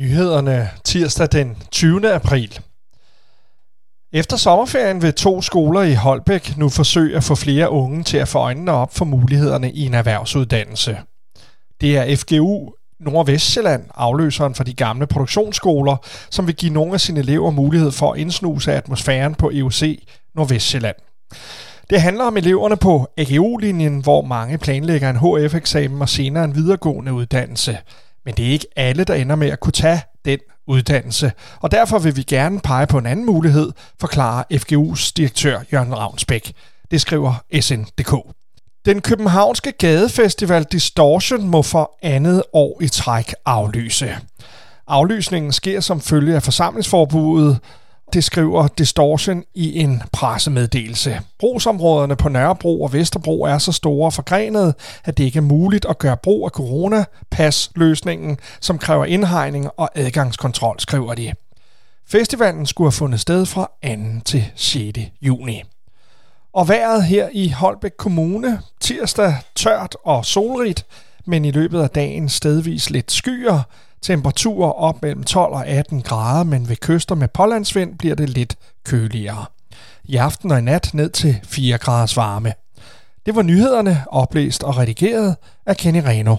Nyhederne tirsdag den 20. april. Efter sommerferien vil to skoler i Holbæk nu forsøge at få flere unge til at få øjnene op for mulighederne i en erhvervsuddannelse. Det er FGU Nordvestjylland, afløseren for de gamle produktionsskoler, som vil give nogle af sine elever mulighed for at indsnuse atmosfæren på EUC Nordvestjylland. Det handler om eleverne på AGU-linjen, hvor mange planlægger en HF-eksamen og senere en videregående uddannelse – men det er ikke alle, der ender med at kunne tage den uddannelse, og derfor vil vi gerne pege på en anden mulighed, forklarer FGU's direktør Jørgen Ravnsbæk. Det skriver SN.dk. Den københavnske gadefestival Distortion må for andet år i træk aflyse. Aflysningen sker som følge af forsamlingsforbuddet, det skriver Distortion i en pressemeddelelse. Brugsområderne på Nørrebro og Vesterbro er så store og forgrenede, at det ikke er muligt at gøre brug af coronapasløsningen, som kræver indhegning og adgangskontrol, skriver de. Festivalen skulle have fundet sted fra 2. til 6. juni. Og vejret her i Holbæk Kommune, tirsdag tørt og solrigt, men i løbet af dagen stedvis lidt skyer, Temperaturer op mellem 12 og 18 grader, men ved kyster med pålandsvind bliver det lidt køligere. I aften og i nat ned til 4 graders varme. Det var nyhederne, oplæst og redigeret af Kenny Reno.